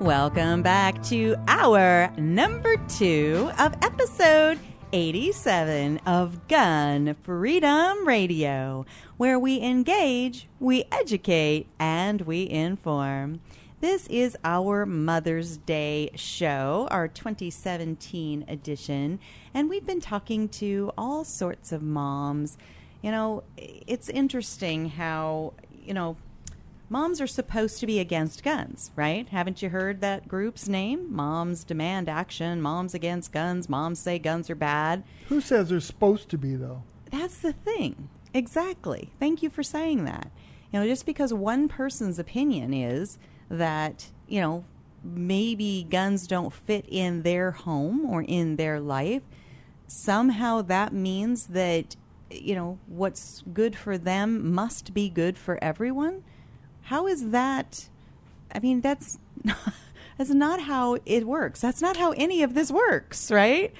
Welcome back to our number two of episode 87 of Gun Freedom Radio, where we engage, we educate, and we inform. This is our Mother's Day show, our 2017 edition, and we've been talking to all sorts of moms. You know, it's interesting how, you know, moms are supposed to be against guns, right? Haven't you heard that group's name? Moms demand action, moms against guns, moms say guns are bad. Who says they're supposed to be, though? That's the thing. Exactly. Thank you for saying that. You know, just because one person's opinion is that, you know, maybe guns don't fit in their home or in their life, somehow that means that, you know, what's good for them must be good for everyone how is that? I mean, that's not, that's not how it works. That's not how any of this works, right?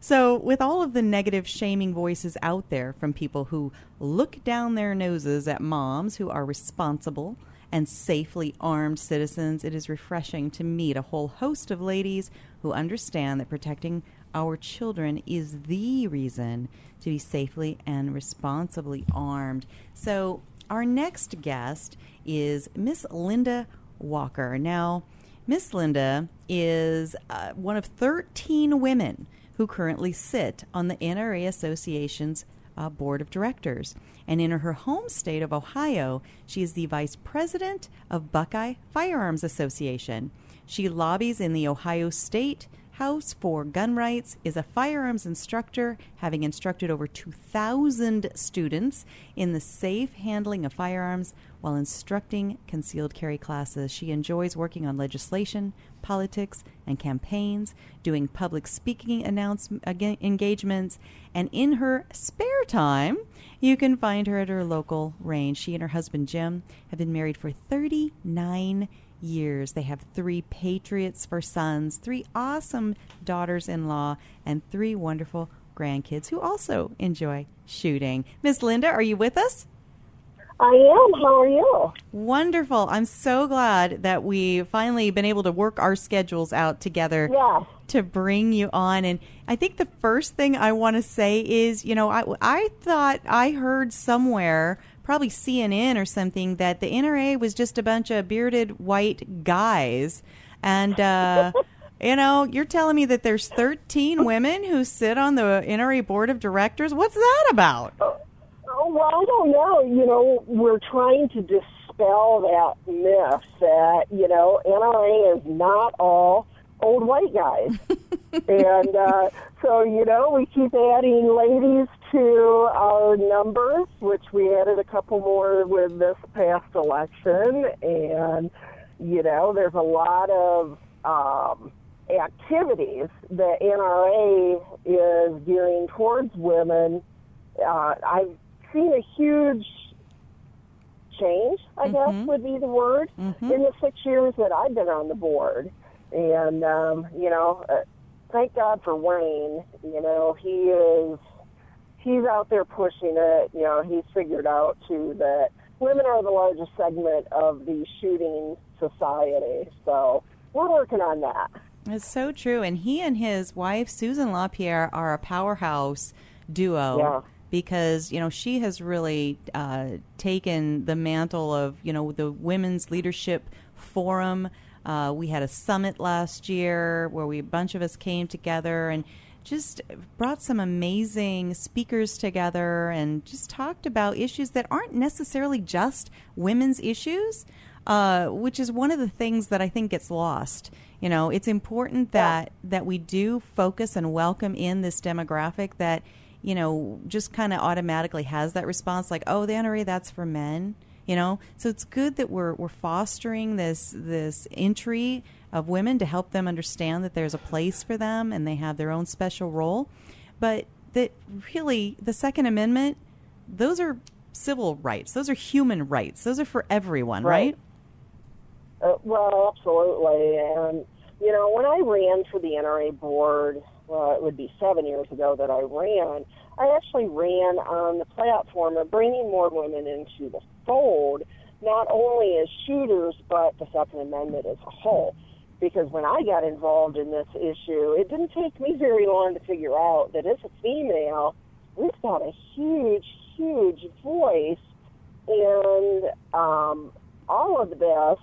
So, with all of the negative shaming voices out there from people who look down their noses at moms who are responsible and safely armed citizens, it is refreshing to meet a whole host of ladies who understand that protecting our children is the reason to be safely and responsibly armed. So, our next guest is Miss Linda Walker. Now, Miss Linda is uh, one of 13 women who currently sit on the NRA Association's uh, board of directors. And in her home state of Ohio, she is the vice president of Buckeye Firearms Association. She lobbies in the Ohio State House for Gun Rights, is a firearms instructor, having instructed over 2,000 students in the safe handling of firearms while instructing concealed carry classes. She enjoys working on legislation, politics, and campaigns, doing public speaking announcement engagements, and in her spare time, you can find her at her local range. She and her husband Jim have been married for 39 years. They have three patriots for sons, three awesome daughters in law, and three wonderful grandkids who also enjoy shooting. Miss Linda, are you with us? I am. How are you? Wonderful. I'm so glad that we finally been able to work our schedules out together yes. to bring you on. And I think the first thing I want to say is, you know, I, I thought I heard somewhere probably CNN or something that the NRA was just a bunch of bearded white guys. And, uh, you know, you're telling me that there's 13 women who sit on the NRA board of directors. What's that about? Oh, well, I don't know. You know, we're trying to dispel that myth that, you know, NRA is not all old white guys. and uh, so, you know, we keep adding ladies to our numbers, which we added a couple more with this past election. And, you know, there's a lot of um, activities that NRA is gearing towards women. Uh, I've seen a huge change, I mm-hmm. guess would be the word, mm-hmm. in the six years that I've been on the board. And, um, you know, uh, thank God for Wayne. You know, he is he's out there pushing it. You know, he's figured out too that women are the largest segment of the shooting society. So we're working on that. It's so true. And he and his wife, Susan LaPierre, are a powerhouse duo. Yeah. Because you know she has really uh, taken the mantle of you know the women's leadership forum. Uh, we had a summit last year where we a bunch of us came together and just brought some amazing speakers together and just talked about issues that aren't necessarily just women's issues, uh, which is one of the things that I think gets lost. You know, it's important that yeah. that we do focus and welcome in this demographic that you know just kind of automatically has that response, like, "Oh, the NRA, that's for men." You know, so it's good that we're we're fostering this this entry of women to help them understand that there's a place for them and they have their own special role, but that really the Second Amendment, those are civil rights, those are human rights, those are for everyone, right? right? Uh, well, absolutely, and you know, when I ran for the NRA board, well, it would be seven years ago that I ran. I actually ran on the platform of bringing more women into the fold, not only as shooters, but the Second Amendment as a whole. Because when I got involved in this issue, it didn't take me very long to figure out that as a female, we've got a huge, huge voice and um, all of this.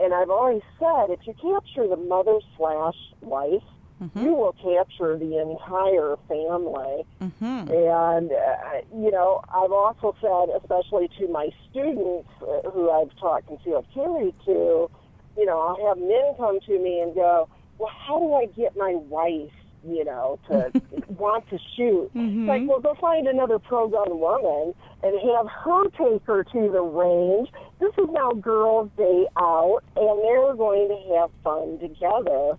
And I've always said, if you capture the mother slash wife, mm-hmm. you will capture the entire family. Mm-hmm. And, uh, you know, I've also said, especially to my students uh, who I've taught concealed carry to, you know, I'll have men come to me and go, well, how do I get my wife, you know, to want to shoot? Mm-hmm. Like, well, go find another pro gun woman and have her take her to the range. This is now girls' day out, and they're going to have fun together.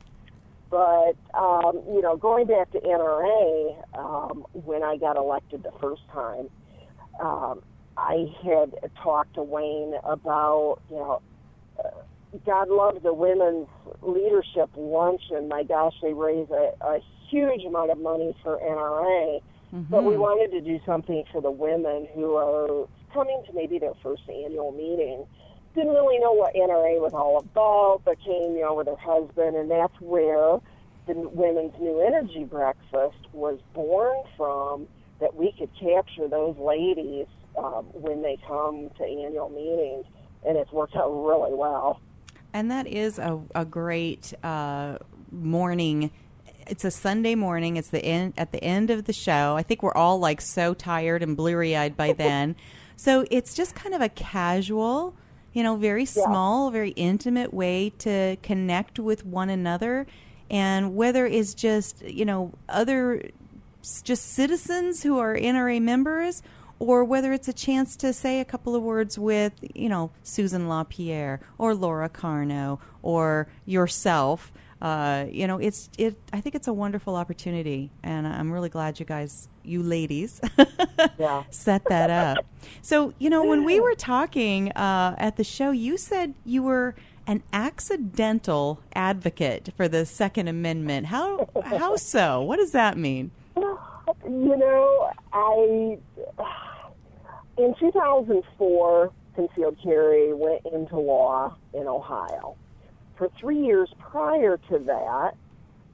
But um, you know, going back to NRA, um, when I got elected the first time, um, I had talked to Wayne about you know. Uh, God loves the women's leadership luncheon. My gosh, they raise a, a huge amount of money for NRA. Mm-hmm. But we wanted to do something for the women who are coming to maybe their first annual meeting didn't really know what NRA was all about, but came, you know, with her husband, and that's where the Women's New Energy Breakfast was born from. That we could capture those ladies um, when they come to annual meetings, and it's worked out really well. And that is a, a great uh, morning it's a Sunday morning. It's the end at the end of the show. I think we're all like so tired and bleary eyed by then. so it's just kind of a casual you know, very small, yeah. very intimate way to connect with one another. And whether it's just, you know, other just citizens who are NRA members or whether it's a chance to say a couple of words with, you know, Susan LaPierre or Laura Carno or yourself uh, you know, it's it. I think it's a wonderful opportunity, and I'm really glad you guys, you ladies, yeah. set that up. So, you know, when we were talking uh, at the show, you said you were an accidental advocate for the Second Amendment. How how so? What does that mean? You know, I in 2004 concealed carry went into law in Ohio for three years prior to that,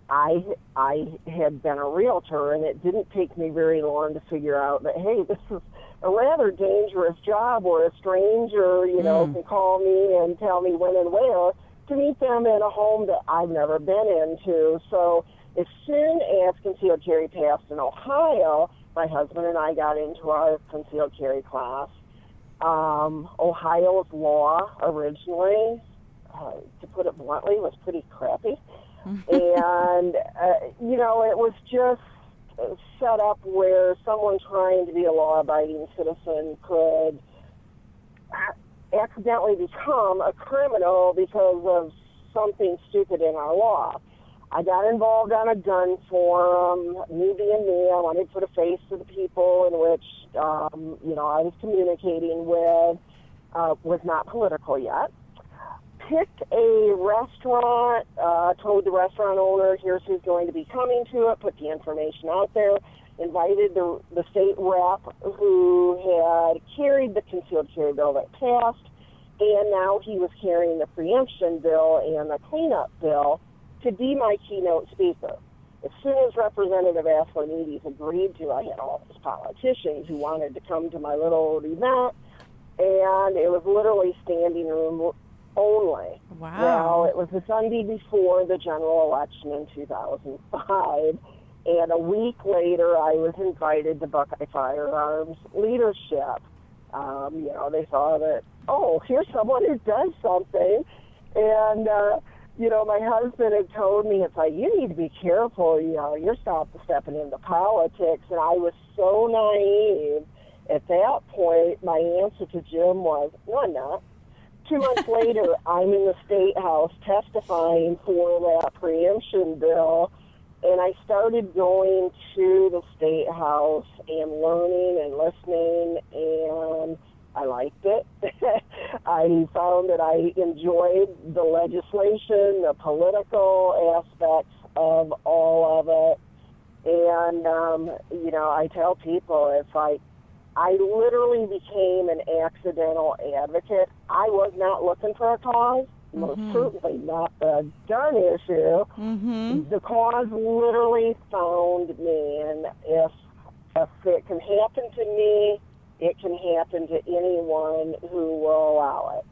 I I had been a realtor, and it didn't take me very long to figure out that hey, this is a rather dangerous job where a stranger, you know, mm. can call me and tell me when and where to meet them in a home that I've never been into. So as soon as concealed carry passed in Ohio, my husband and I got into our concealed carry class. Um, Ohio's law originally uh, to put it bluntly, was pretty crappy. and, uh, you know, it was just set up where someone trying to be a law abiding citizen could accidentally become a criminal because of something stupid in our law. I got involved on a gun forum. Me being me, I wanted to put a face to the people in which, um, you know, I was communicating with. Uh, was not political yet picked a restaurant, uh, told the restaurant owner, here's who's going to be coming to it, put the information out there, invited the, the state rep who had carried the concealed carry bill that passed, and now he was carrying the preemption bill and the cleanup bill to be my keynote speaker. As soon as Representative Aslanides agreed to, I had all these politicians who wanted to come to my little event, and it was literally standing room only. Wow. Well, it was the Sunday before the general election in 2005. And a week later, I was invited to Buckeye Firearms leadership. Um, you know, they saw that, oh, here's someone who does something. And, uh, you know, my husband had told me, it's like, you need to be careful, you know, you're stop stepping into politics. And I was so naive at that point, my answer to Jim was, no, I'm not. Two months later, I'm in the state house testifying for that preemption bill, and I started going to the state house and learning and listening, and I liked it. I found that I enjoyed the legislation, the political aspects of all of it. And, um, you know, I tell people it's like I literally became an accidental advocate. I was not looking for a because most certainly not the gun issue. Mm-hmm. The cause literally found me, and if if it can happen to me, it can happen to anyone who will allow it.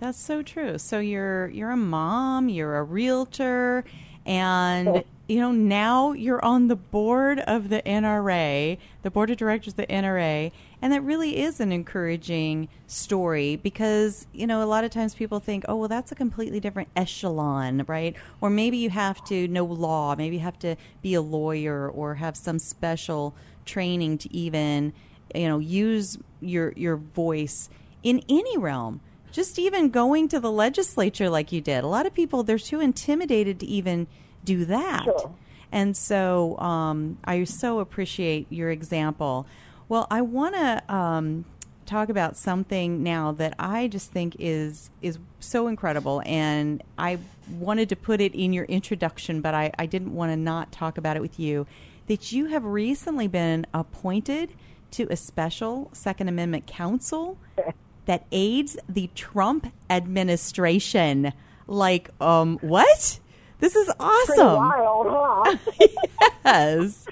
That's so true. So you're you're a mom, you're a realtor, and you know now you're on the board of the NRA, the board of directors of the NRA, and that really is an encouraging story because you know a lot of times people think, oh well, that's a completely different echelon, right? Or maybe you have to know law, maybe you have to be a lawyer or have some special training to even you know use your your voice in any realm just even going to the legislature like you did a lot of people they're too intimidated to even do that Sure. and so um, i so appreciate your example well i want to um, talk about something now that i just think is is so incredible and i wanted to put it in your introduction but i, I didn't want to not talk about it with you that you have recently been appointed to a special second amendment council that aids the Trump administration. Like, um, what? This is Pretty awesome. wild, huh? Yes.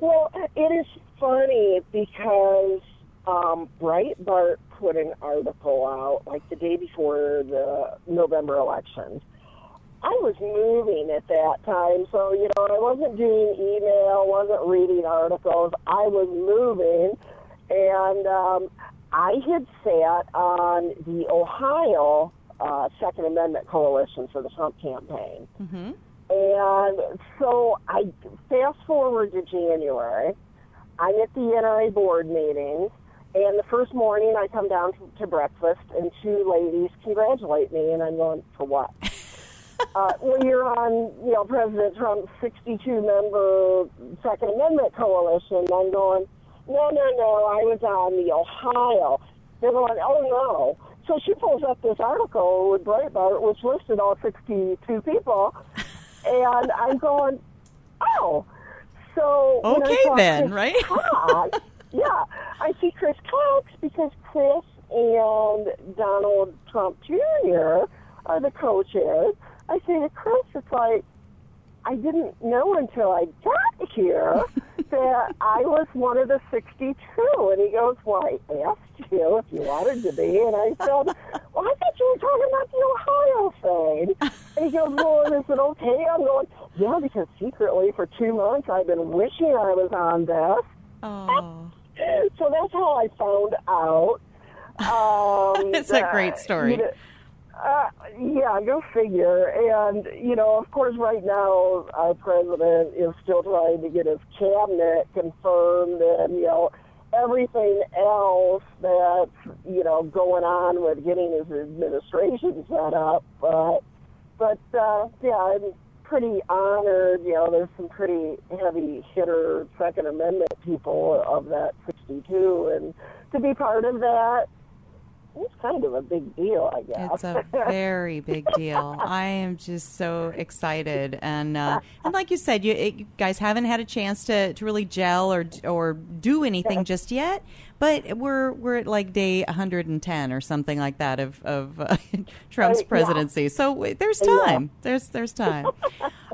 well, it is funny because um, Breitbart put an article out like the day before the November elections. I was moving at that time, so you know I wasn't doing email, wasn't reading articles. I was moving, and um, I had sat on the Ohio uh, Second Amendment Coalition for the Trump campaign. hmm And so I fast forward to January. I'm at the NRA board meeting, and the first morning I come down to, to breakfast, and two ladies congratulate me, and I'm going, for what? uh, well, you're on, you know, President Trump's 62 member Second Amendment coalition. I'm going, no, no, no, I was on the Ohio. They're going, oh, no. So she pulls up this article with Breitbart, which listed all 62 people. And I'm going, oh. So Okay then, Chris right? Cox, yeah, I see Chris Cox because Chris and Donald Trump Jr. are the co-chairs. I say to Chris, it's like, I didn't know until I got here that I was one of the 62. And he goes, Well, I asked you if you wanted to be. And I said, Well, I thought you were talking about the Ohio thing. And he goes, Well, is it okay? I'm going, Yeah, because secretly for two months I've been wishing I was on this. Oh, So that's how I found out. Um, It's a great story. you know, uh, yeah, go figure. And, you know, of course, right now, our president is still trying to get his cabinet confirmed and, you know, everything else that's, you know, going on with getting his administration set up. But, but uh, yeah, I'm pretty honored. You know, there's some pretty heavy hitter Second Amendment people of that 62. And to be part of that, it's kind of a big deal, I guess. it's a very big deal. I am just so excited, and uh, and like you said, you, it, you guys haven't had a chance to, to really gel or or do anything just yet. But we're we're at like day 110 or something like that of of uh, Trump's yeah. presidency. So w- there's Yeah. time. There's there's time.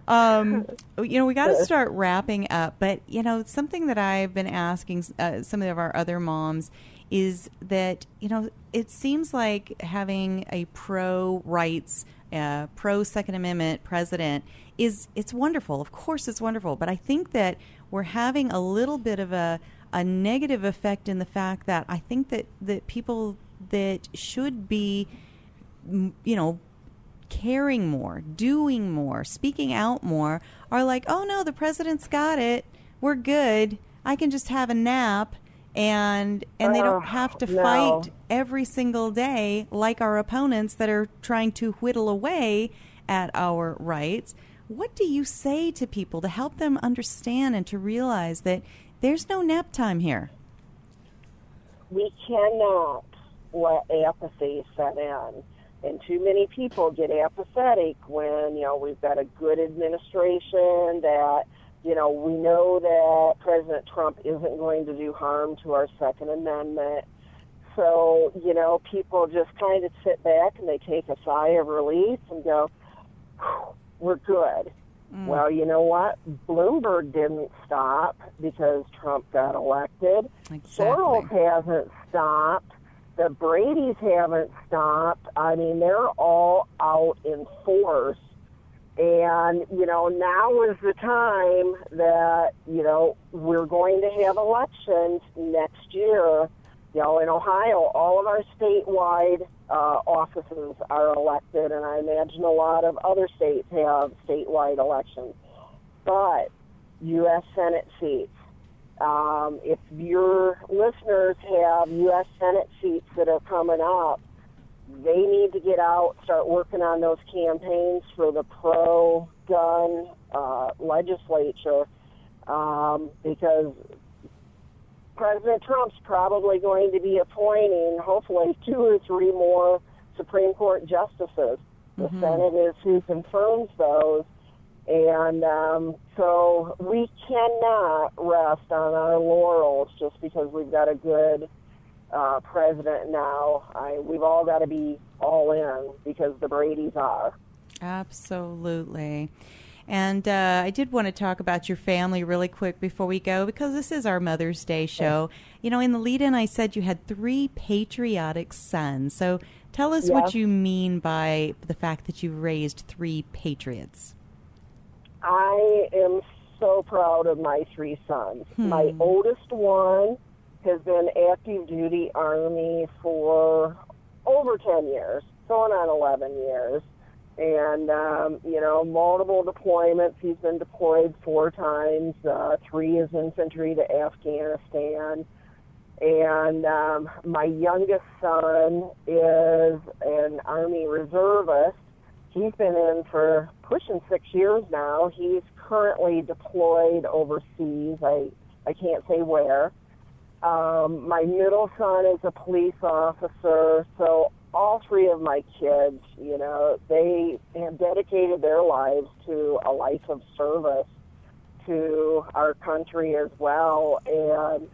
um, you know, we got to start wrapping up. But you know, something that I've been asking uh, some of our other moms is that you know it seems like having a pro rights, uh, pro Second Amendment president is it's wonderful. Of course, it's wonderful. But I think that we're having a little bit of a a negative effect in the fact that I think that that people that should be you know caring more, doing more, speaking out more are like, oh no, the president's got it. We're good. I can just have a nap and and they don't have to oh, no. fight every single day like our opponents that are trying to whittle away at our rights. What do you say to people to help them understand and to realize that there's no nap time here? we cannot let apathy set in. And too many people get apathetic when, you know, we've got a good administration that, you know, we know that President Trump isn't going to do harm to our Second Amendment. So, you know, people just kind of sit back and they take a sigh of relief and go, we're good. Mm. Well, you know what? Bloomberg didn't stop because Trump got elected. Soros Exactly. hasn't stopped. The Brady's haven't stopped. I mean, they're all out in force. And, you know, now is the time that, you know, we're going to have elections next year. You know, in Ohio, all of our statewide uh, offices are elected, and I imagine a lot of other states have statewide elections. But U.S. Senate seats, um, if your listeners have U.S. Senate seats that are coming up, they need to get out, start working on those campaigns for the pro gun uh, legislature um, because President Trump's probably going to be appointing, hopefully, two or three more Supreme Court justices. The Senate is who confirms those. And um, so we cannot rest on our laurels just because we've got a good uh, president now. I, we've all got to be all in because the Brady's are. Absolutely. And uh, I did want to talk about your family really quick before we go because this is our Mother's Day show. You know, in the lead in, I said you had three patriotic sons. So tell us what you mean by the fact that you raised three patriots. I am so proud of my three sons. My oldest one has been active duty Army for over 10 years, going on 11 years. And, um, you know, multiple deployments. He's been deployed four times, uh, three as infantry to Afghanistan. And um, my youngest son is an Army reservist. He's been in for pushing six years now. He's currently deployed overseas. I, I can't say where. Um, my middle son is a police officer. So all three of my kids, you know, they have dedicated their lives to a life of service to our country as well. And,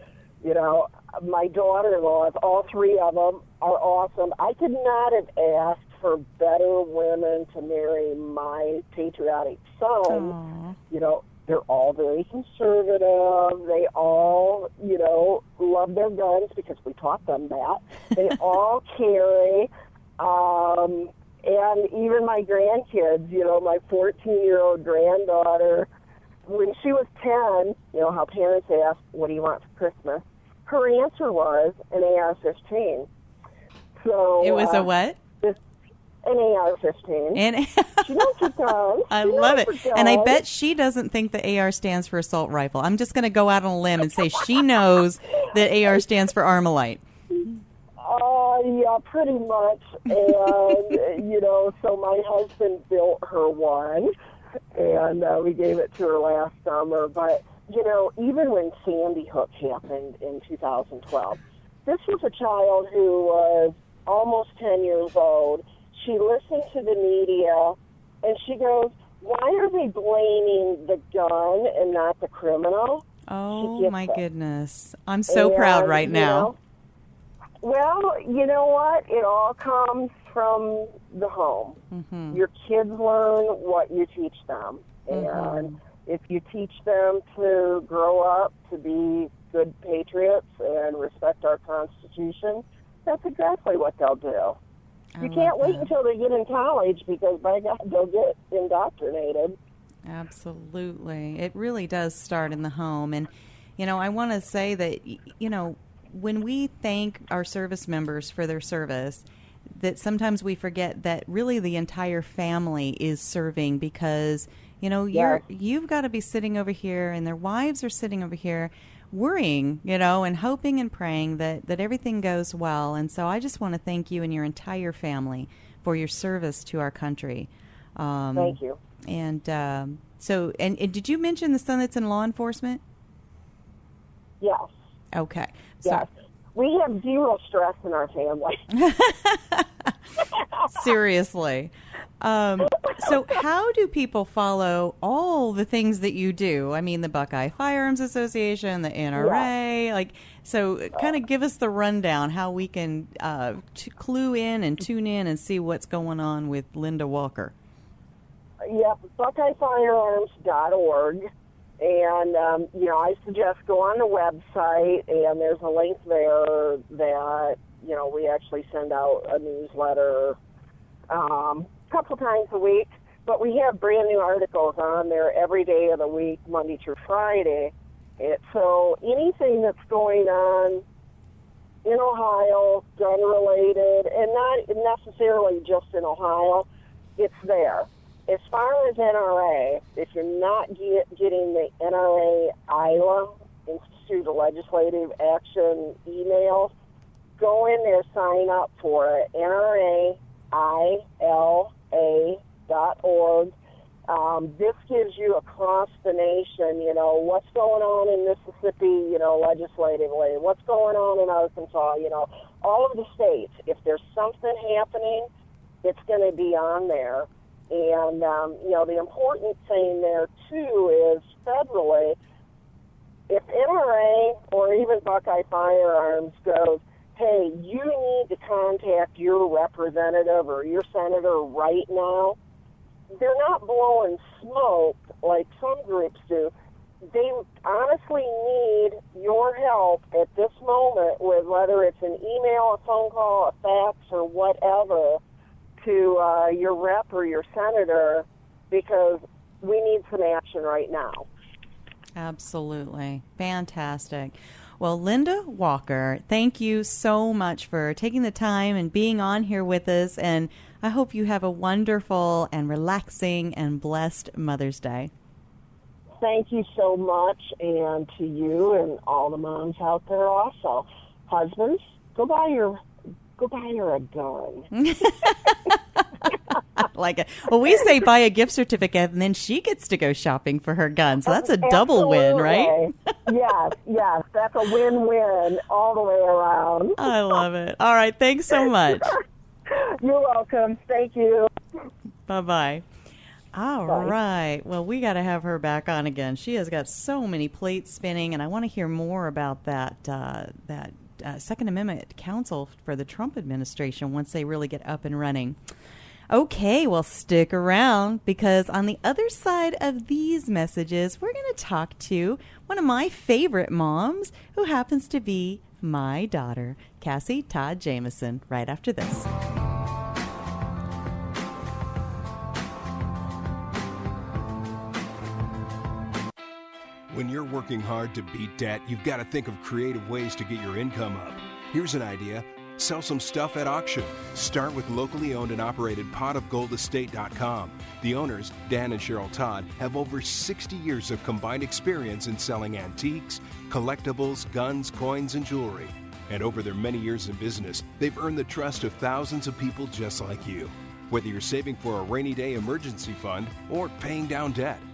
you know, my daughter in laws, all three of them are awesome. I could not have asked for better women to marry my patriotic son. Aw. You know, they're all very conservative. They all, you know, love their guns because we taught them that. They all carry. Um, and even my grandkids, you know, my 14 year old granddaughter, when she was 10, you know, how parents ask, What do you want for Christmas? Her answer was an AR 15. So It was uh, a what? This, an AR 15. And she knows her guns. I She love it. And I bet she doesn't think the AR stands for assault rifle. I'm just going to go out on a limb and say she knows that AR stands for Armalite. Uh, yeah, pretty much. And, you know, so my husband built her one, and uh, we gave it to her last summer. But, you know, even when Sandy Hook happened in 2012, this was a child who was almost 10 years old. She listened to the media, and she goes, why are they blaming the gun and not the criminal? Oh my it. goodness. I'm so proud right now. know, well, you know what? It all comes from the home. Mm-hmm. Your kids learn what you teach them. Mm-hmm. And if you teach them to grow up to be good patriots and respect our Constitution, that's exactly what they'll do. I You can't wait that. until they get in college because, by God, they'll get indoctrinated. Absolutely. It really does start in the home. And, you know, I want to say that, you know, when we thank our service members for their service, that sometimes we forget that really the entire family is serving because, you know, you're, you've got to be sitting over here and their wives are sitting over here worrying, you know, and hoping and praying that, that everything goes well. And so I just want to thank you and your entire family for your service to our country. Um, thank you. And um, so, and, and, did you mention the son that's in law enforcement? Yes. Okay. Yes. So, we have zero stress in our family. Seriously. Um, so, how do people follow all the things that you do? I mean, the Buckeye Firearms Association, the NRA, yeah. like, so kind of give us the rundown how we can uh, t- clue in and tune in and see what's going on with Linda Walker. Yep, BuckeyeFirearms.org. And, um, you know, I suggest go on the website, and there's a link there that, you know, we actually send out a newsletter um, a couple times a week. But we have brand new articles on there every day of the week, Monday through Friday. It, so anything that's going on in Ohio, gun related, and not necessarily just in Ohio, it's there as far as NRA, if you're not get, getting the NRA ILA, Institute of Legislative Action emails, go in there, sign up for it. NRA dot org. Um, this gives you across the nation, you know, what's going on in Mississippi, you know, legislatively, what's going on in Arkansas, you know, all of the states. If there's something happening, it's going to be on there. And, um, you know, the important thing there, too, is federally, if NRA or even Buckeye Firearms goes, hey, you need to contact your representative or your senator right now, they're not blowing smoke like some groups do. They honestly need your help at this moment with whether it's an email, a phone call, a fax, or whatever to uh, your rep or your senator because we need some action right now. Absolutely. Fantastic. Well, Linda Walker, thank you so much for taking the time and being on here with us. And I hope you have a wonderful and relaxing and blessed Mother's Day. Thank you so much. And to you and all the moms out there also. Husbands, go buy your go buy her a gun. like it. Well, we say buy a gift certificate, and then she gets to go shopping for her gun. So that's a double win, right? yes, yes, that's a win-win all the way around. I love it. All right, thanks so much. You're welcome. Thank you. Bye bye. All Bye. right. Well, we got to have her back on again. She has got so many plates spinning, and I want to hear more about that uh, that uh, Second Amendment Council for the Trump administration once they really get up and running. Okay, well, stick around because on the other side of these messages, we're going to talk to one of my favorite moms who happens to be my daughter, Cassie Todd Jameson, right after this. When you're working hard to beat debt, you've got to think of creative ways to get your income up. Here's an idea sell some stuff at auction. Start with locally owned and operated potofgoldestate.com. The owners, Dan and Cheryl Todd, have over 60 years of combined experience in selling antiques, collectibles, guns, coins, and jewelry. And over their many years in business, they've earned the trust of thousands of people just like you. Whether you're saving for a rainy day emergency fund or paying down debt,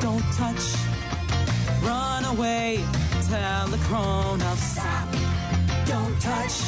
Don't touch, run away, tell the grown ups stop. Don't touch,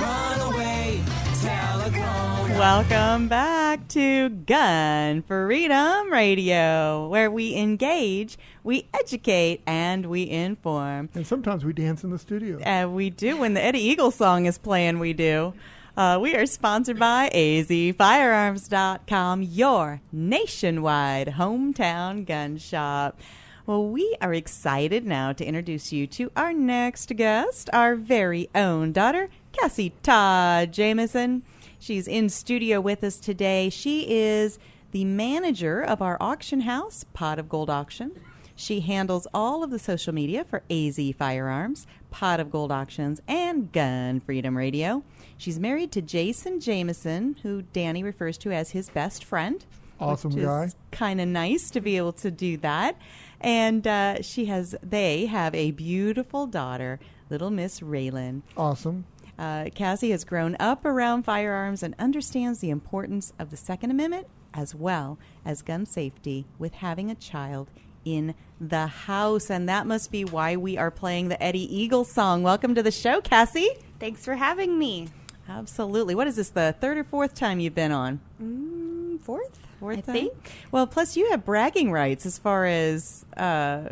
run away, tell the grown ups. Welcome back to Gun Freedom Radio, where we engage, we educate, and we inform. And sometimes we dance in the studio. And we do when the Eddie Eagle song is playing. We do. Uh, we are sponsored by azfirearms.com, your nationwide hometown gun shop. Well, we are excited now to introduce you to our next guest, our very own daughter, Cassie Todd Jameson. She's in studio with us today. She is the manager of our auction house, Pot of Gold Auction. She handles all of the social media for AZ Firearms, Pot of Gold Auctions, and Gun Freedom Radio. She's married to Jason Jameson, who Danny refers to as his best friend. Awesome guy. Kind of nice to be able to do that. And uh, she has, they have a beautiful daughter, little Miss Raylan. Awesome. Uh, Cassie has grown up around firearms and understands the importance of the Second Amendment as well as gun safety with having a child in the house. And that must be why we are playing the Eddie Eagle song. Welcome to the show, Cassie. Thanks for having me. Absolutely. What is this, the third or fourth time you've been on? Mm, fourth? Fourth I time? think. Well, plus you have bragging rights as far as, uh,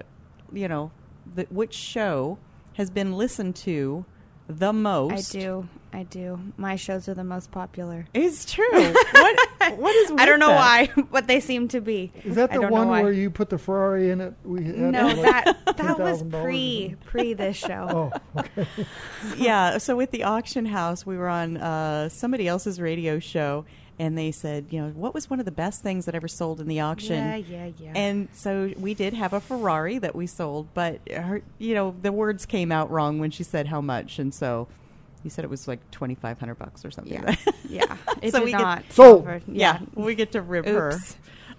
you know, the, which show has been listened to the most. I do. I do. My shows are the most popular. It's true. what, what is I don't know that? why, but they seem to be. Is that the one where you put the Ferrari in it? We had No, like that that was pre pre this show. Oh, okay. yeah. So with the auction house, we were on uh, somebody else's radio show, and they said, you know, what was one of the best things that ever sold in the auction? Yeah, yeah, yeah. And so we did have a Ferrari that we sold, but her, you know, the words came out wrong when she said how much, and so you said it was like twenty five hundred bucks or something. yeah, yeah. It So did we get- not. So- suffer. yeah, we get to rib her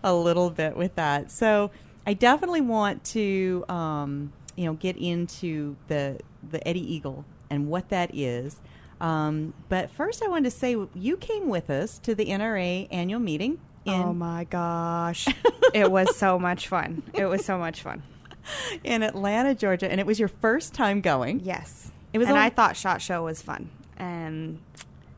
a little bit with that. So I definitely want to, um, you know, get into the the Eddie Eagle and what that is. Um, but first, I wanted to say you came with us to the NRA annual meeting. In, Oh my gosh, it was so much fun. It was so much fun. in Atlanta, Georgia, and it was your first time going. Yes, It was and only- I thought Shot Show was fun, and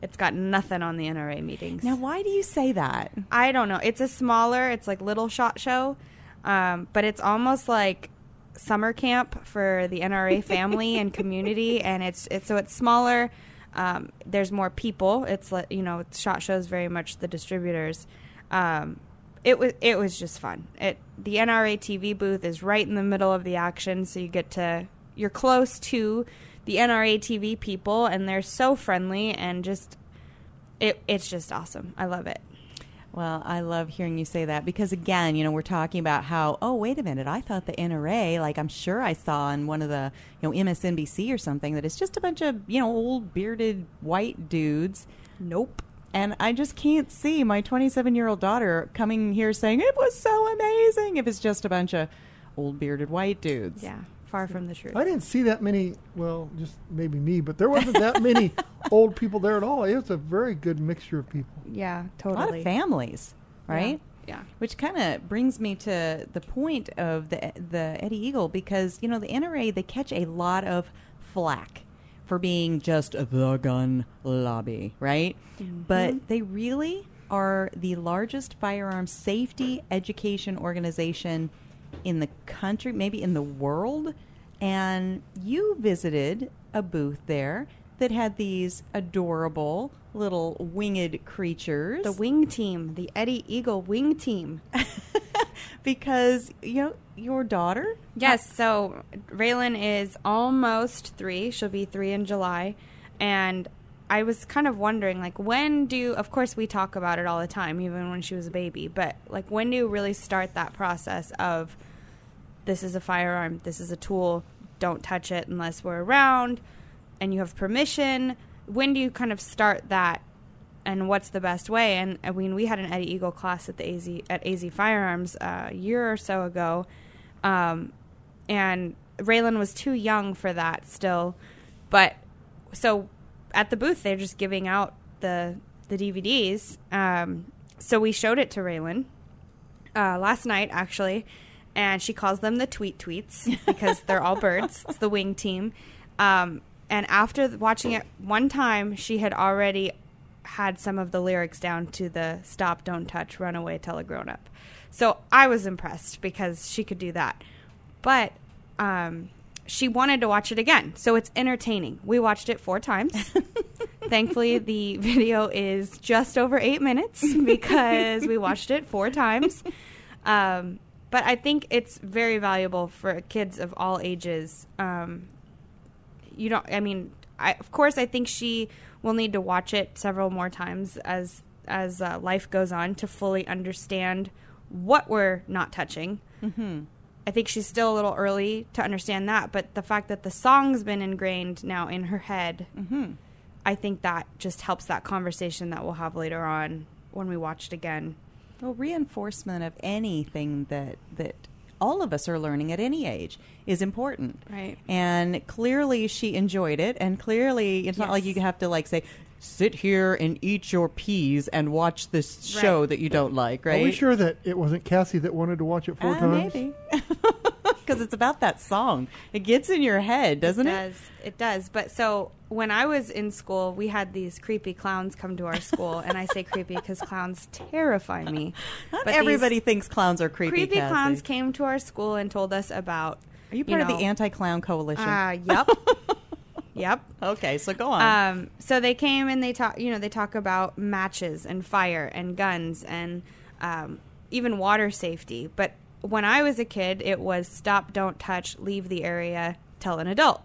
it's got nothing on the NRA meetings. Now, why do you say that? I don't know. It's a smaller, it's like little shot show, um, but it's almost like summer camp for the NRA family and community, and it's it's so it's smaller. Um, there's more people. It's like you know, shot shows very much the distributors. Um, it was it was just fun. It the NRA TV booth is right in the middle of the action, so you get to you're close to the NRA TV people, and they're so friendly and just it it's just awesome. I love it. Well, I love hearing you say that because again, you know, we're talking about how, oh, wait a minute, I thought the NRA, like I'm sure I saw on one of the, you know, MSNBC or something that it's just a bunch of, you know, old bearded white dudes. Nope. And I just can't see my 27 year old daughter coming here saying it was so amazing if it's just a bunch of old bearded white dudes. Yeah, far from the truth. I didn't see that many. Well, just maybe me, but there wasn't that many old people there at all. It was a very good mixture of people. Yeah, totally. A lot of families, right? Yeah. Which kind of brings me to the point of the the Eddie Eagle because you know the NRA they catch a lot of flack for being just the gun lobby, right? Mm-hmm. But they really are the largest firearms safety education organization in the country, maybe in the world. And you visited a booth there that had these adorable little winged creatures. The wing team, the Eddie Eagle wing team. because, you know, your daughter? Yes, so Raylan is almost three. She'll be three in July. And I was kind of wondering, like, when do, of course, we talk about it all the time, even when she was a baby, but like, when do you really start that process of this is a firearm, this is a tool, don't touch it unless we're around and you have permission? When do you kind of start that and what's the best way? And I mean, we had an Eddie Eagle class at the AZ at AZ Firearms uh, a year or so ago, um, and Raylan was too young for that still. But so at the booth, they're just giving out the the DVDs. Um, so we showed it to Raylan uh, last night, actually, and she calls them the tweet tweets because they're all birds. It's the wing team. Um, and after watching it one time, she had already had some of the lyrics down to the stop, don't touch, run away, tell a grown up. So I was impressed because she could do that. But um, she wanted to watch it again. So it's entertaining. We watched it four times. Thankfully, the video is just over eight minutes because we watched it four times. Um, but I think it's very valuable for kids of all ages. Um, you don't, I mean, I, of course, I think she will need to watch it several more times as as uh, life goes on to fully understand what we're not touching. Mm-hmm. I think she's still a little early to understand that, but the fact that the song's been ingrained now in her head, Mm-hmm. I think that just helps that conversation that we'll have later on when we watch it again. Well, reinforcement of anything that that all of us are learning at any age is important. Right. And clearly she enjoyed it and clearly it's not like you have to like say sit here and eat your peas and watch this show Right. that you don't like, right? Are we sure that it wasn't Cassie that wanted to watch it four Uh, times? maybe. Because it's about that song. It gets in your head, doesn't it? does. It does. But so when I was in school, we had these creepy clowns come to our school, and I say creepy because clowns terrify me. Not But everybody thinks clowns are creepy. creepy Cassie. clowns came to our school and told us about. Are you part of know, the anti-clown coalition? Uh, yep. yep. okay, so go on. Um, so they came and they talk. You know, they talk about matches and fire and guns and um, even water safety. But when I was a kid, it was stop, don't touch, leave the area, tell an adult.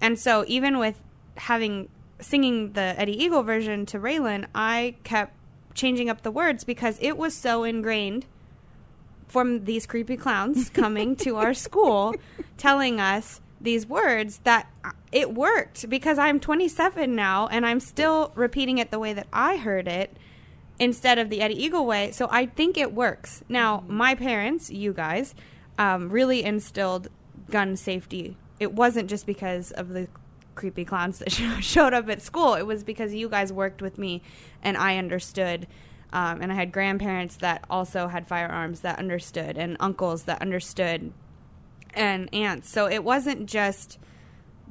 And so even with having singing the Eddie Eagle version to Raylan, I kept changing up the words because it was so ingrained from these creepy clowns coming to our school telling us these words that it worked because I'm 27 now and I'm still repeating it the way that I heard it instead of the Eddie Eagle way. So I think it works. Now, my parents, you guys, um, really instilled gun safety. It wasn't just because of the creepy clowns that showed up at school. It was because you guys worked with me and I understood. Um, and I had grandparents that also had firearms that understood, and uncles that understood, and aunts. So it wasn't just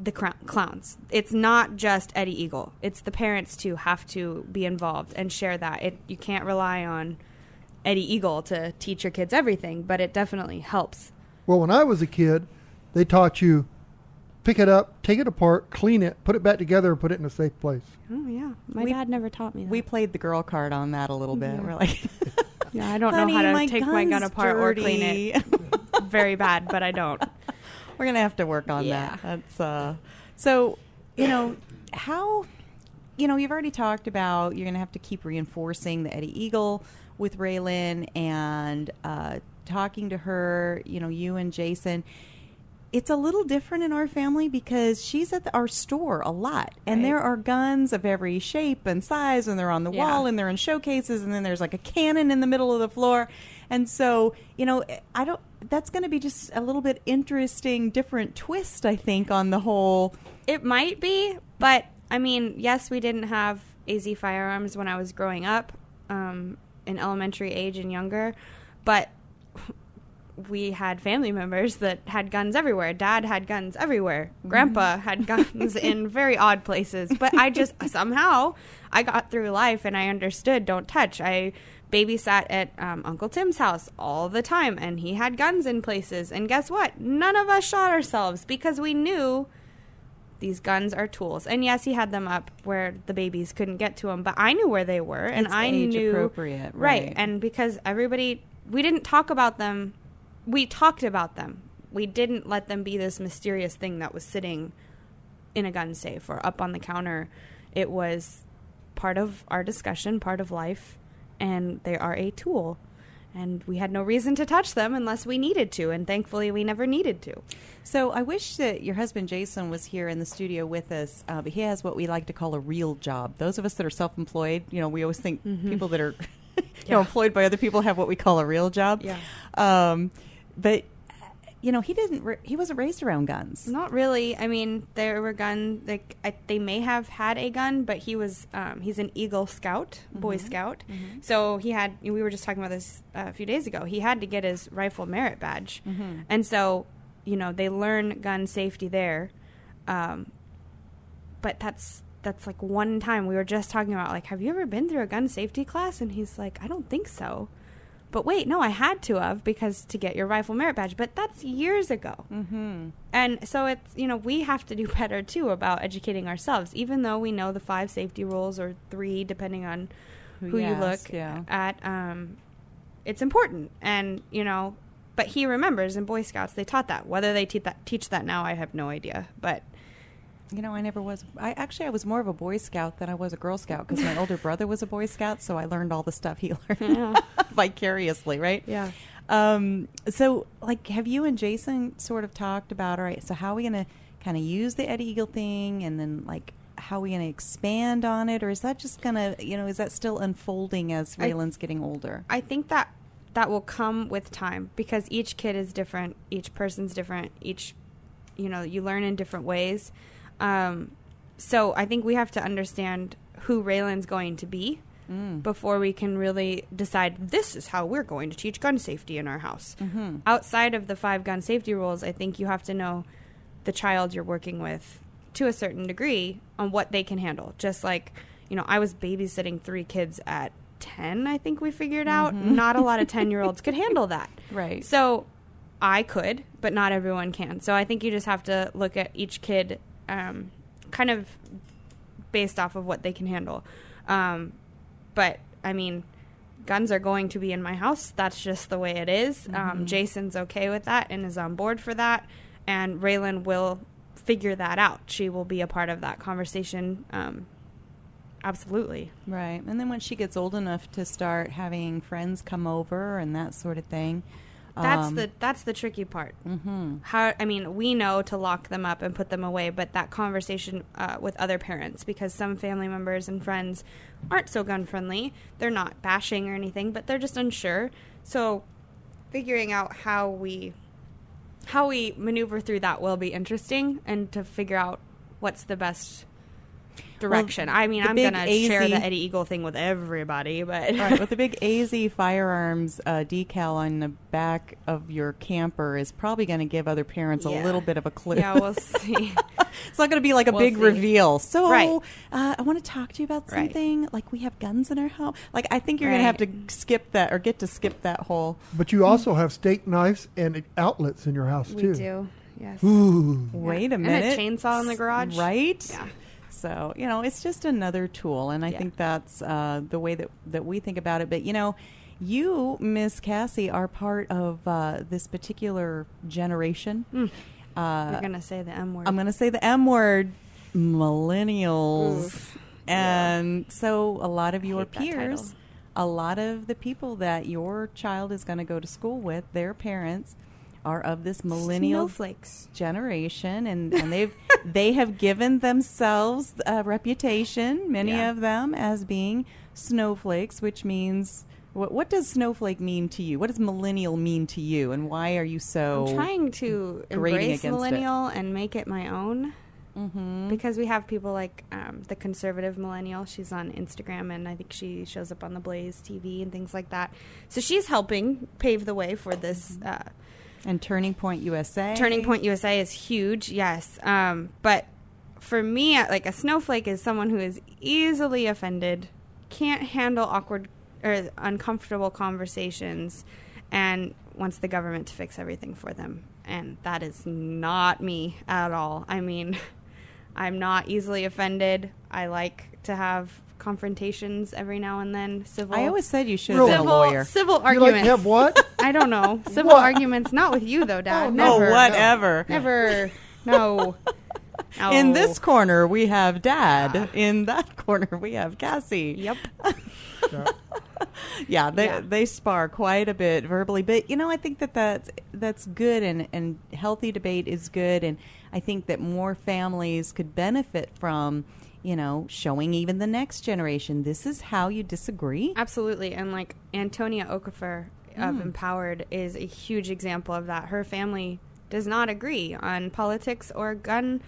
the cr- clowns. It's not just Eddie Eagle. It's the parents too have to be involved and share that. It you can't rely on Eddie Eagle to teach your kids everything, but it definitely helps. Well, when I was a kid, they taught you pick it up, take it apart, clean it, put it back together, and put it in a safe place. Oh yeah, my We- dad never taught me that. we played the girl card on that a little bit. We're like, yeah, I don't Honey, know how to my take my gun gun's apart or clean dirty. it. Very bad, but I don't. We're gonna have to work on Yeah. that. That's uh, so you know how you know you've already talked about you're gonna have to keep reinforcing the Eddie Eagle with Raylan and uh, talking to her. You know, you and Jason. It's a little different in our family because she's at the, our store a lot, and Right. there are guns of every shape and size, and they're on the Yeah. wall, and they're in showcases, and then there's like a cannon in the middle of the floor, and so you know, I don't. That's going to be just a little bit interesting, different twist, I think, on the whole. It might be, but I mean, yes, we didn't have AZ firearms when I was growing up, um, in elementary age and younger, but we had family members that had guns everywhere. Dad had guns everywhere. Grandpa had guns in very odd places. But I just somehow I got through life and I understood don't touch. I babysat at um, Uncle Tim's house all the time and he had guns in places. And guess what? None of us shot ourselves because we knew these guns are tools. And yes, he had them up where the babies couldn't get to them, but I knew where they were and It's I age knew appropriate, right. right. And because everybody we didn't talk about them, we talked about them. We didn't let them be this mysterious thing that was sitting in a gun safe or up on the counter. It was part of our discussion, part of life, and they are a tool. And we had no reason to touch them unless we needed to, and thankfully we never needed to. So I wish that your husband Jason was here in the studio with us, uh, but he has what we like to call a real job. Those of us that are self-employed, you know, we always think people that are, you know, employed by other people have what we call a real job. Yeah. Um, but you know, he didn't. Ra- he wasn't raised around guns. Not really. I mean, there were gun like I, they may have had a gun, but he was um, he's an Eagle Scout, Boy Scout. So he had. We were just talking about this uh, a few days ago. He had to get his rifle merit badge, and so you know they learn gun safety there. Um, but that's that's like one time we were just talking about like, have you ever been through a gun safety class? And he's like, I don't think so. But wait, no, I had to have because to get your rifle merit badge. But that's years ago. Mm-hmm. And so it's you know we have to do better too about educating ourselves, even though we know the five safety rules or three, depending on Who who you look yeah. at. Um, it's important, and you know, but he remembers in Boy Scouts they taught that. Whether they teach that teach that now, I have no idea. But You know, I never was. I actually I was more of a Boy Scout than I was a Girl Scout because my older brother was a Boy Scout, so I learned all the stuff he learned vicariously, right? Yeah. Um, so, like, have you and Jason sort of talked about? All right, so how are we going to kind of use the Eddie Eagle thing, and then like how are we going to expand on it, or is that just going to, you know, is that still unfolding as I- getting older? I think that that will come with time because each kid is different, each person's different, each you know you learn in different ways. Um, so I think we have to understand who Raylan's going to be mm. before we can really decide this is how we're going to teach gun safety in our house. Mm-hmm. Outside of the five gun safety rules, I think you have to know the child you're working with to a certain degree on what they can handle. Just like, you know, I was babysitting three kids at 10, I think we figured out. Mm-hmm. Not a lot of 10 year olds could handle that. Right. So I could, but not everyone can. So I think you just have to look at each kid um, kind of based off of what they can handle. Um, but I mean, guns are going to be in my house. That's just the way it is. Um, Jason's okay with that and is on board for that. And Raylan will figure that out. She will be a part of that conversation. Um, absolutely. Right. And then when she gets old enough to start having friends come over and that sort of thing. That's um, the that's the tricky part. Mm-hmm. How I mean, we know to lock them up and put them away, but that conversation uh, with other parents, because some family members and friends aren't so gun friendly. They're not bashing or anything, but they're just unsure. So, figuring out how we how we maneuver through that will be interesting, and to figure out what's the best direction. I mean, I'm gonna share the Eddie Eagle thing with everybody, but right, with the big AZ firearms uh, decal on the back of your camper is probably going to give other parents Yeah. a little bit of a clue. yeah, we'll see. it's not going to be like a We'll big see. reveal. So, Right. uh, I want to talk to you about Right. something. Like we have guns in our home. Like I think you're going to have to skip that or get to skip that whole. But you also have steak knives and outlets in your house we too. We do. Yes. Ooh. Wait a minute. And a minute. chainsaw in the garage. Right? Yeah. So, you know, it's just another tool. And I Yeah. think that's uh, the way that, that we think about it. But, you know, you, Miss Cassie, are part of uh, this particular generation. Uh, You're gonna say the M word. I'm going to say the M word millennials. Oof. And so a lot of your peers, a lot of the people that your child is going to go to school with, their parents, are of this millennial snowflakes. generation and, and they've they have given themselves a reputation many Yeah. of them as being snowflakes which means what, what does snowflake mean to you what does millennial mean to you and why are you so I'm trying to embrace against it. millennial and make it my own. mm-hmm. because we have people like um, the conservative millennial. She's on Instagram, and I think she shows up on the Blaze TV and things like that. So she's helping pave the way for this. Uh, And Turning Point USA. Turning Point USA is huge, yes. Um, but for me, uh, like a snowflake is someone who is easily offended, can't handle awkward or uncomfortable conversations, and wants the government to fix everything for them. And that is not me at all. I mean, I'm not easily offended. I like to have confrontations every now and then. Civil. I always said you should have been a civil, lawyer. civil You arguments. like to have what? I don't know. Civil What? arguments, not with you though, Dad. Oh, no. Oh, Never. whatever. Never. No. No. In this corner, we have Dad. In that corner, we have Cassie. Yep. Yeah. yeah, they Yeah. they spar quite a bit verbally, but you know, I think that that's that's good and and healthy debate is good, and I think that more families could benefit from you know showing even the next generation this is how you disagree. Absolutely. And like Antonia Okafor of Empowered is a huge example of that. Her family does not agree on politics or gun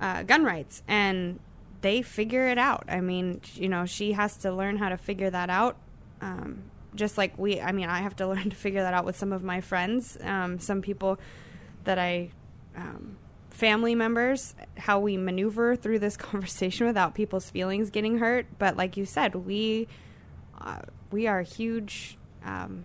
uh, gun rights, and they figure it out. I mean, you know, she has to learn how to figure that out. Um, just like we, I mean, I have to learn to figure that out with some of my friends, um, some people that I, um, family members, how we maneuver through this conversation without people's feelings getting hurt. But like you said, we uh, we are huge. Um,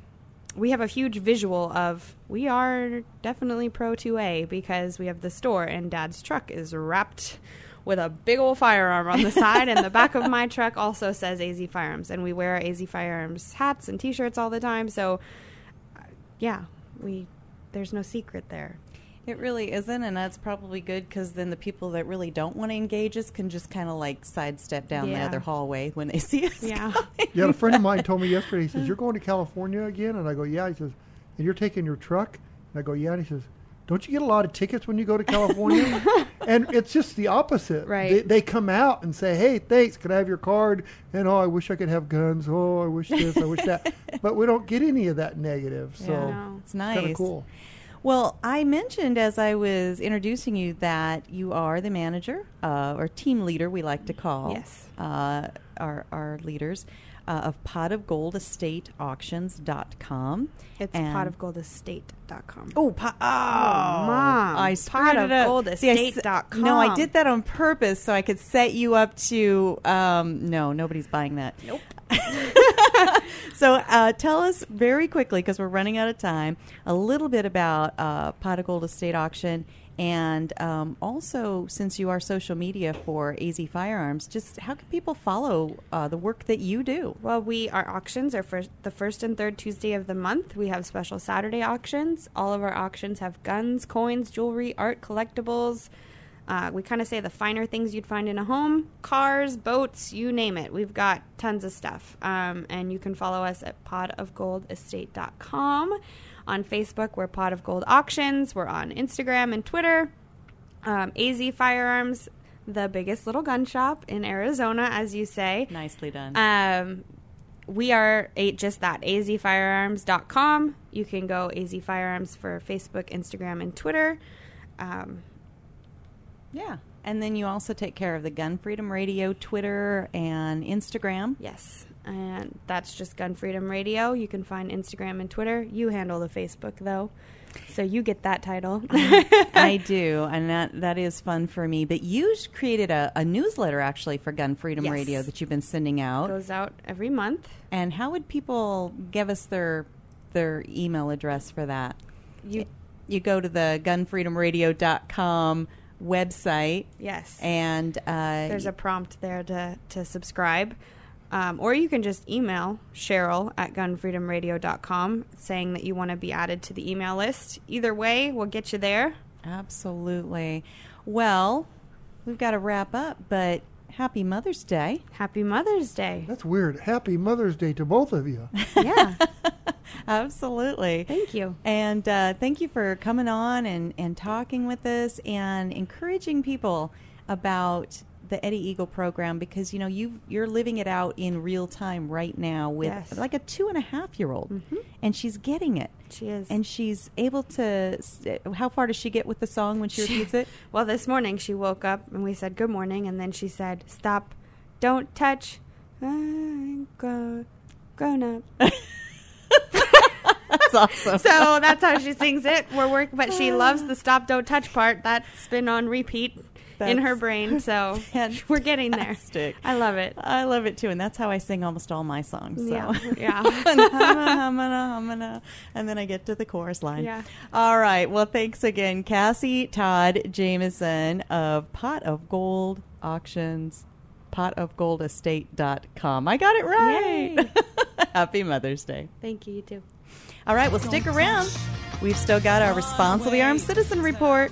we have a huge visual of we are definitely pro 2A because we have the store and dad's truck is wrapped with a big old firearm on the side and the back of my truck also says AZ Firearms and we wear AZ Firearms hats and t-shirts all the time so uh, yeah we there's no secret there It really isn't, and that's probably good because then the people that really don't want to engage us can just kind of like sidestep down the other hallway when they see us. Yeah. coming. Yeah, a friend of mine told me yesterday. He says, "You're going to California again?" And I go, "Yeah." He says, "And you're taking your truck?" And I go, "Yeah." And he says, "Don't you get a lot of tickets when you go to California?" and it's just the opposite. Right. They, they come out and say, "Hey, thanks. Can I have your card?" And oh, I wish I could have guns. Oh, I wish this. I wish that. But we don't get any of that negative. So Yeah. No. It's kind of cool. Well, I mentioned as I was introducing you that you are the manager uh, or team leader, we like to call Yes. uh, our, our leaders uh, of potofgoldestateauctions.com. it's And- potofgoldestate.com Oh, po- oh, Mom, I screwed it up. See, I s- potofgoldestate.com. No, I did that on purpose so I could set you up to. Um, no, nobody's buying that. Nope. so uh, tell us very quickly, because we're running out of time, a little bit about uh, Pot of Gold Estate Auction. And um, also, since you are social media for AZ Firearms, just how can people follow uh, the work that you do? Well, we our auctions are first the first and third Tuesday of the month. We have special Saturday auctions. All of our auctions have guns, coins, jewelry, art, collectibles. Uh, we kind of say the finer things you'd find in a home: cars, boats, you name it. We've got tons of stuff. Um, and you can follow us at potofgoldestate.com. On Facebook, we're Pot of Gold Auctions. We're on Instagram and Twitter. Um, AZ Firearms, the biggest little gun shop in Arizona, as you say. Nicely done. Um, we are just that, azfirearms.com. You can go AZ Firearms for Facebook, Instagram, and Twitter. Um, yeah. And then you also take care of the Gun Freedom Radio, Twitter, and Instagram. yes. And that's just Gun Freedom Radio. You can find Instagram and Twitter. You handle the Facebook, though. So you get that title. I do, and that that is fun for me. But you created a, a newsletter actually for Gun Freedom Yes. Radio that you've been sending out. Goes out every month. and how would people give us their their email address for that? You You go to the gunfreedomradio.com website, Yes. and uh, There's a prompt there to, to subscribe. Um, or you can just email Cheryl at gunfreedomradio.com saying that you want to be added to the email list. Either way, we'll get you there. absolutely. Well, we've got to wrap up, but happy Mother's Day. Happy Mother's Day. That's weird. Happy Mother's Day to both of you. Yeah. Absolutely. Thank you. And uh, thank you for coming on and, and talking with us and encouraging people about the Eddie Eagle program because you know you you're living it out in real time right now with Yes. like a two and a half year old, mm-hmm. and she's getting it. She is. And she's able to. How far does she get with the song when she repeats it? well, this morning she woke up and we said good morning, and then she said, "Stop, don't touch, I'm grown, grown up." That's awesome. so that's how she sings it. We're work, but she loves the stop, don't touch part. That's been on repeat in her brain. So we're getting there. I love it. I love it too, and that's how I sing almost all my songs. So. Yeah, yeah. and then I get to the chorus line. Yeah. All right. Well, thanks again, Cassie Todd Jameson of Pot of Gold Auctions, potofgoldestate.com. I got it right. Happy Mother's Day. Thank you. You too. All right. Well, stick around. We've still got our Responsibly Armed Citizen Report.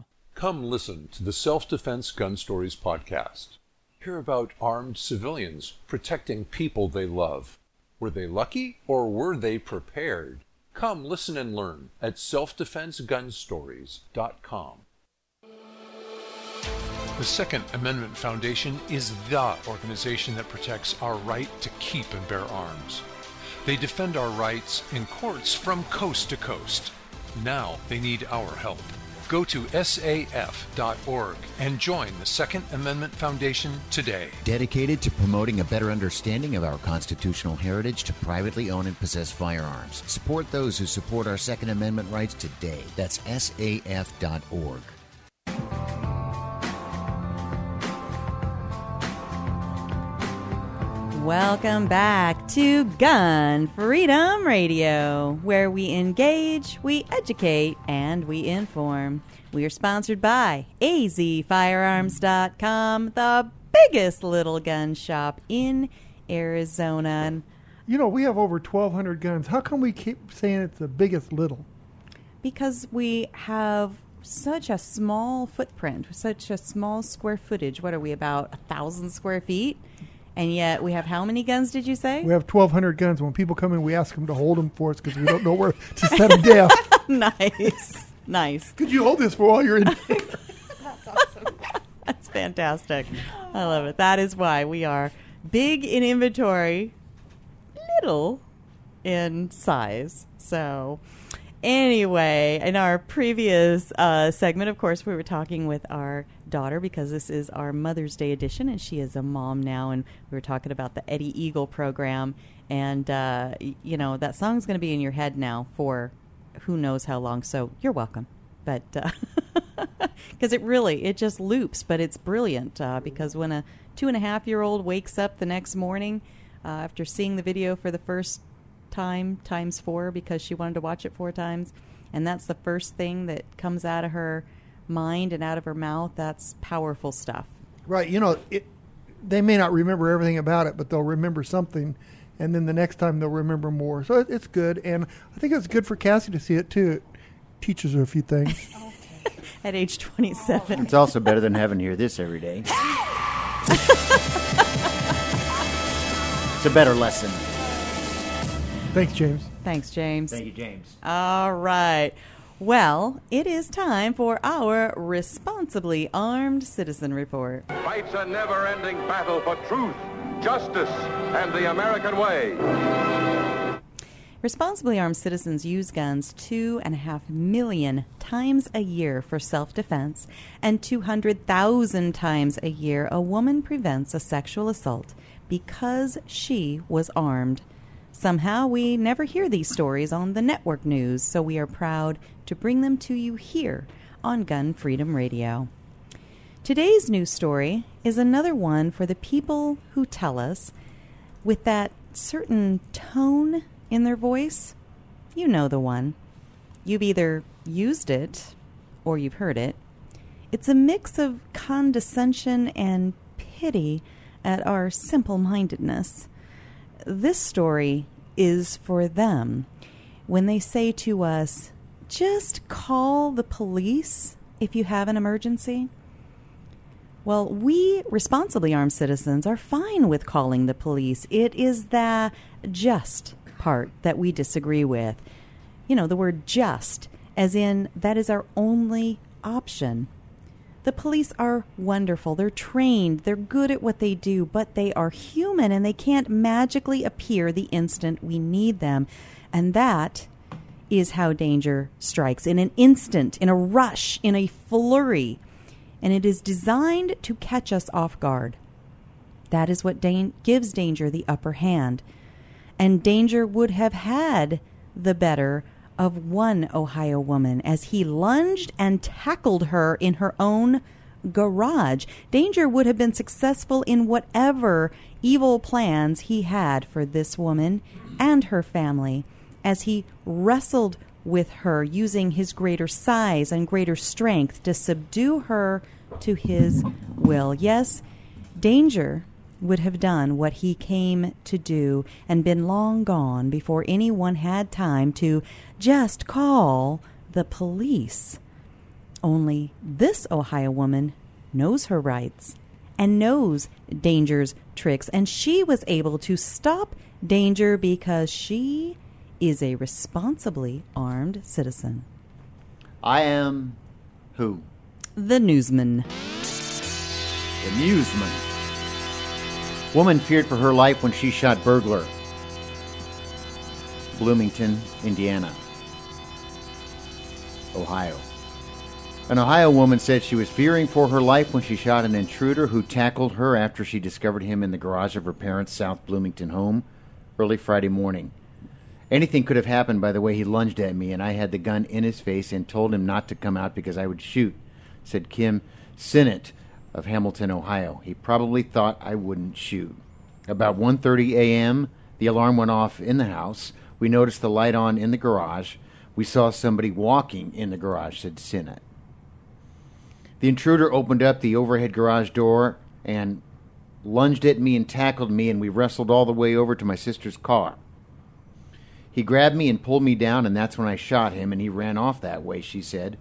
Come listen to the Self Defense Gun Stories podcast. Hear about armed civilians protecting people they love. Were they lucky or were they prepared? Come listen and learn at selfdefensegunstories.com. The Second Amendment Foundation is the organization that protects our right to keep and bear arms. They defend our rights in courts from coast to coast. Now they need our help. Go to saf.org and join the Second Amendment Foundation today. Dedicated to promoting a better understanding of our constitutional heritage to privately own and possess firearms. Support those who support our Second Amendment rights today. That's saf.org. Welcome back to Gun Freedom Radio, where we engage, we educate, and we inform. We are sponsored by azfirearms.com, the biggest little gun shop in Arizona. You know, we have over 1,200 guns. How come we keep saying it's the biggest little? because we have such a small footprint, such a small square footage. What are we, about a thousand square feet? And yet we have how many guns did you say? We have 1,200 guns. When people come in, we ask them to hold them for us because we don't know where to set them down. nice. Nice. Could you hold this for while you're in? That's awesome. That's fantastic. I love it. That is why we are big in inventory, little in size. So, anyway, in our previous uh, segment, of course, we were talking with our daughter because this is our Mother's Day edition, and she is a mom now. And we were talking about the Eddie Eagle program. And, uh, you know, that song's going to be in your head now for who knows how long. So, you're welcome. But, because it really, it just loops, but it's brilliant uh, because when a two and a half year old wakes up the next morning uh, after seeing the video for the first time times four because she wanted to watch it four times and that's the first thing that comes out of her mind and out of her mouth that's powerful stuff right. You know, it, they may not remember everything about it, but they'll remember something. And then the next time they'll remember more. So it, it's good. And I think it's good for Cassie to see it too. It teaches her a few things. at age 27 It's also better than having to hear this every day. it's a better lesson. Thanks, James. thanks james Thank you, James. all right well it is time for our responsibly armed citizen report Fights a never ending battle for truth, justice, and the American way. Responsibly armed citizens use guns two and a half million times a year for self defense, and 200,000 times a year a woman prevents a sexual assault because she was armed. Somehow we never hear these stories on the network news, so we are proud to bring them to you here on Gun Freedom Radio. Today's news story is another one for the people who tell us, with that certain tone in their voice. You know the one. You've either used it or you've heard it. It's a mix of condescension and pity at our simple mindedness. This story is for them when they say to us, just call the police if you have an emergency. Well, we responsibly armed citizens are fine with calling the police. It is the just part that we disagree with. You know, the word just, as in that is our only option. The police are wonderful. They're trained. They're good at what they do, but they are human and they can't magically appear the instant we need them. And that is how danger strikes in an instant, in a rush, in a flurry. And it is designed to catch us off guard. That is what dan- gives danger the upper hand and danger would have had the better of one Ohio woman as he lunged and tackled her in her own garage. Danger would have been successful in whatever evil plans he had for this woman and her family as he wrestled with her using his greater size and greater strength to subdue her to his will. Yes, danger would have done what he came to do and been long gone before anyone had time to just call the police. Only this Ohio woman knows her rights and knows Danger's tricks, and she was able to stop Danger because she is a responsibly armed citizen. I am who? The newsman. The newsman. Woman feared for her life when she shot burglar. Bloomington, Indiana. Ohio. An Ohio woman said she was fearing for her life when she shot an intruder who tackled her after she discovered him in the garage of her parents' South Bloomington home early Friday morning. Anything could have happened by the way he lunged at me, and I had the gun in his face and told him not to come out because I would shoot, said Kim Sinnott of Hamilton, Ohio. He probably thought I wouldn't shoot. About 1:30 a.m., the alarm went off in the house. We noticed the light on in the garage. We saw somebody walking in the garage, said Sinnott. The intruder opened up the overhead garage door and lunged at me and tackled me, and we wrestled all the way over to my sister's car. He grabbed me and pulled me down, and that's when I shot him, and he ran off that way, she said,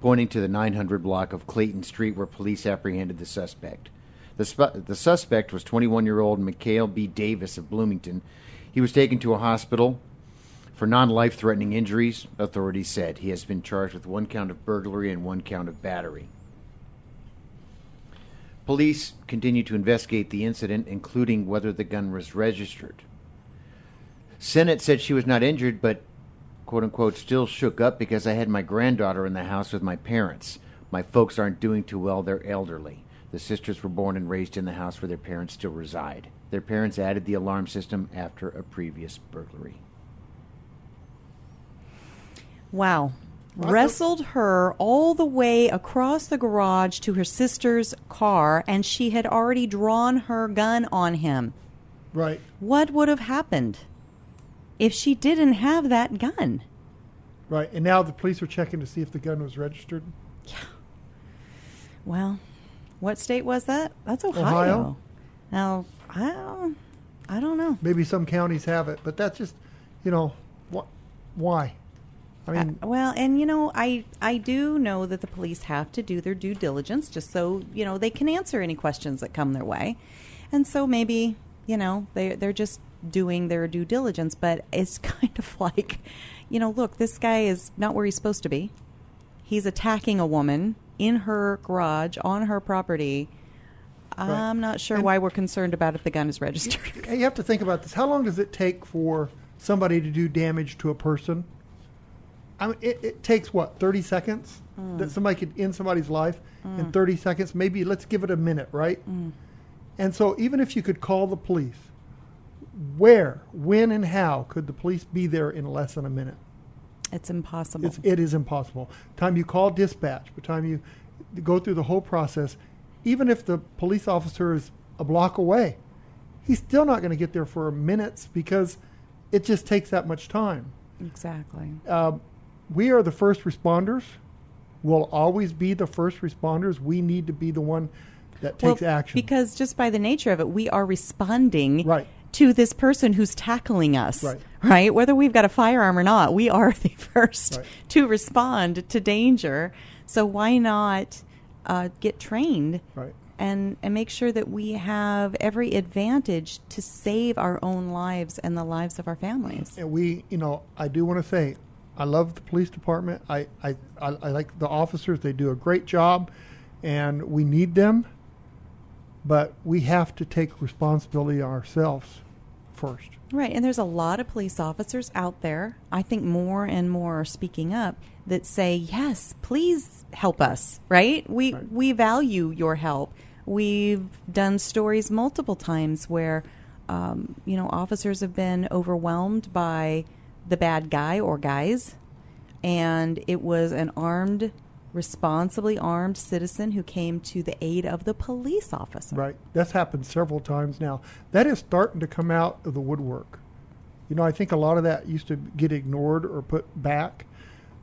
pointing to the 900 block of Clayton Street where police apprehended the suspect. The, sp- the suspect was 21 year old Mikhail B. Davis of Bloomington. He was taken to a hospital for non life threatening injuries, authorities said. He has been charged with one count of burglary and one count of battery. Police continue to investigate the incident, including whether the gun was registered. Sinnott said she was not injured, but quote unquote still shook up because I had my granddaughter in the house with my parents. My folks aren't doing too well, they're elderly. The sisters were born and raised in the house where their parents still reside. Their parents added the alarm system after a previous burglary. Wow. Wrestled her all the way across the garage to her sister's car, and she had already drawn her gun on him. Right. What would have happened if she didn't have that gun? Right. And now the police are checking to see if the gun was registered. Yeah. Well, what state was that? That's Ohio. Ohio. Now, I don't, I don't know. Maybe some counties have it, but that's just, you know, wh- why? I mean, Uh, well, and you know, I I do know that the police have to do their due diligence just so you know they can answer any questions that come their way, and so maybe you know they they're just doing their due diligence. But it's kind of like, you know, look, this guy is not where he's supposed to be. He's attacking a woman in her garage on her property. I'm not sure why we're concerned about if the gun is registered. you have to think about this. How long does it take for somebody to do damage to a person. I mean, it, it takes what thirty seconds Mm. that somebody could end somebody's life in Mm. thirty seconds. Maybe let's give it a minute, right? Mm. And so, even if you could call the police, where, when, and how could the police be there in less than a minute? It's impossible. It's, it is impossible. Time you call dispatch, by the time you go through the whole process, even if the police officer is a block away, he's still not going to get there for minutes because it just takes that much time. exactly. Uh, we are the first responders. We'll always be the first responders. We need to be the one that takes Well, action. Because just by the nature of it, we are responding Right. To this person who's tackling us. Right. Right? Whether we've got a firearm or not, we are the first Right. to respond to danger. So why not uh, get trained Right. and, and make sure that we have every advantage to save our own lives and the lives of our families? and we, you know, I do want to say, I love the police department. I, I, I, I like the officers. They do a great job, and we need them. But we have to take responsibility ourselves first. Right, and there's a lot of police officers out there. I think more and more are speaking up that say, "Yes, please help us." Right? We we value your help. We've done stories multiple times where, um, you know, officers have been overwhelmed by the bad guy or guys, and it was an armed, responsibly armed citizen who came to the aid of the police officer. Right. That's happened several times now. That is starting to come out of the woodwork. You know, I think a lot of that used to get ignored or put back,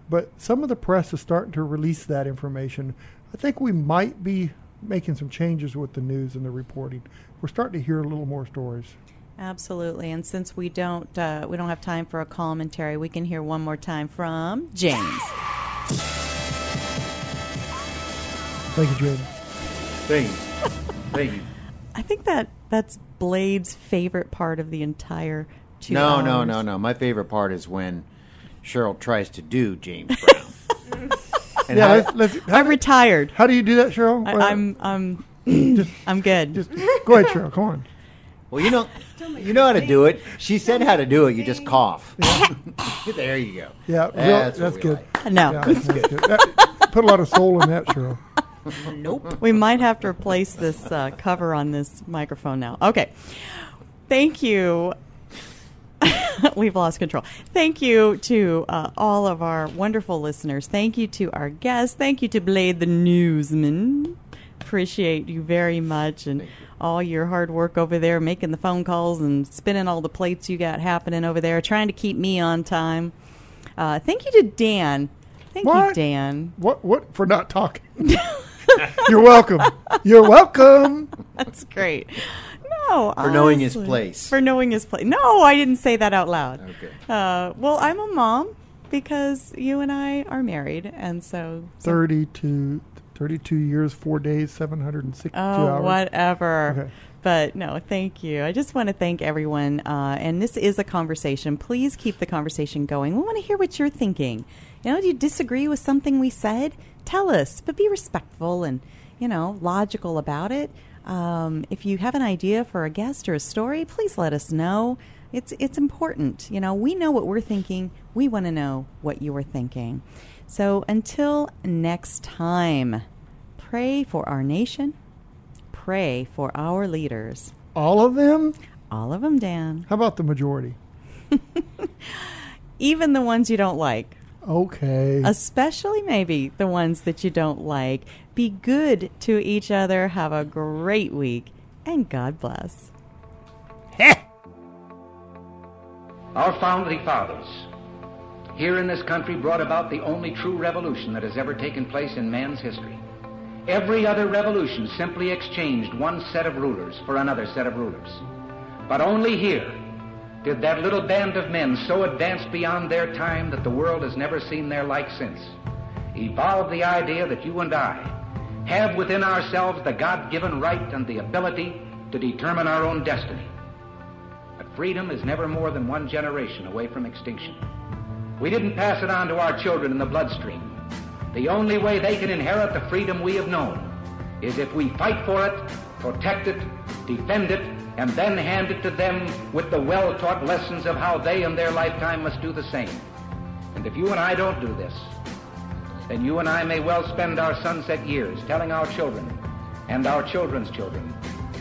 but some of the press is starting to release that information. I think we might be making some changes with the news and the reporting. We're starting to hear a little more stories. Absolutely, and since we don't uh, we don't have time for a commentary, we can hear one more time from James. Thank you, Jaden. Thank you. Thank you. I think that that's Blade's favorite part of the entire two No, hours. no, no, no. My favorite part is when Cheryl tries to do James Brown. And yeah, how- let's, let's, how, I'm retired. how do you do that, Cheryl? I, Well, I'm I'm just, I'm good. just go ahead, Cheryl. Come on. well, you know, you know how to do it. She said how to do it. You just cough. there you go. Yeah, real- That's, that's, good. like. no, Yeah, that's good. That- put a lot of soul in that, Cheryl. We might have to replace this uh, cover on this microphone now. Okay, thank you. We've lost control. Thank you to uh, all of our wonderful listeners. Thank you to our guests. Thank you to Blade the Newsman. Appreciate you very much and all your hard work over there, making the phone calls and spinning all the plates you got happening over there, trying to keep me on time. Uh, thank you to Dan. Thank you, Dan. What? What for not talking? You're welcome. You're welcome. That's great. No, For knowing his honestly. place. For knowing his place. No, I didn't say that out loud. Okay. Uh, well, I'm a mom because you and I are married, and so. so 32, 32 years, four days, 762 oh, hours. whatever. Okay. But no, thank you. I just want to thank everyone. Uh, and this is a conversation. Please keep the conversation going. We want to hear what you're thinking. You know, do you disagree with something we said? Tell us, but be respectful and, you know, logical about it. Um, if you have an idea for a guest or a story, please let us know. It's it's important. You know, we know what we're thinking. We want to know what you are thinking. So until next time, pray for our nation. Pray for our leaders. All of them? All of them, Dan. How about the majority? Even the ones you don't like. Okay. Especially maybe the ones that you don't like. Be good to each other. Have a great week. And God bless. Our founding fathers here in this country brought about the only true revolution that has ever taken place in man's history. Every other revolution simply exchanged one set of rulers for another set of rulers. But only here did that little band of men so advance beyond their time that the world has never seen their like since evolve the idea that you and I have within ourselves the God given right and the ability to determine our own destiny. But freedom is never more than one generation away from extinction. We didn't pass it on to our children in the bloodstream. The only way they can inherit the freedom we have known is if we fight for it, protect it, defend it, and then hand it to them with the well-taught lessons of how they in their lifetime must do the same. And if you and I don't do this, then you and I may well spend our sunset years telling our children and our children's children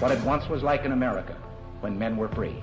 what it once was like in America when men were free.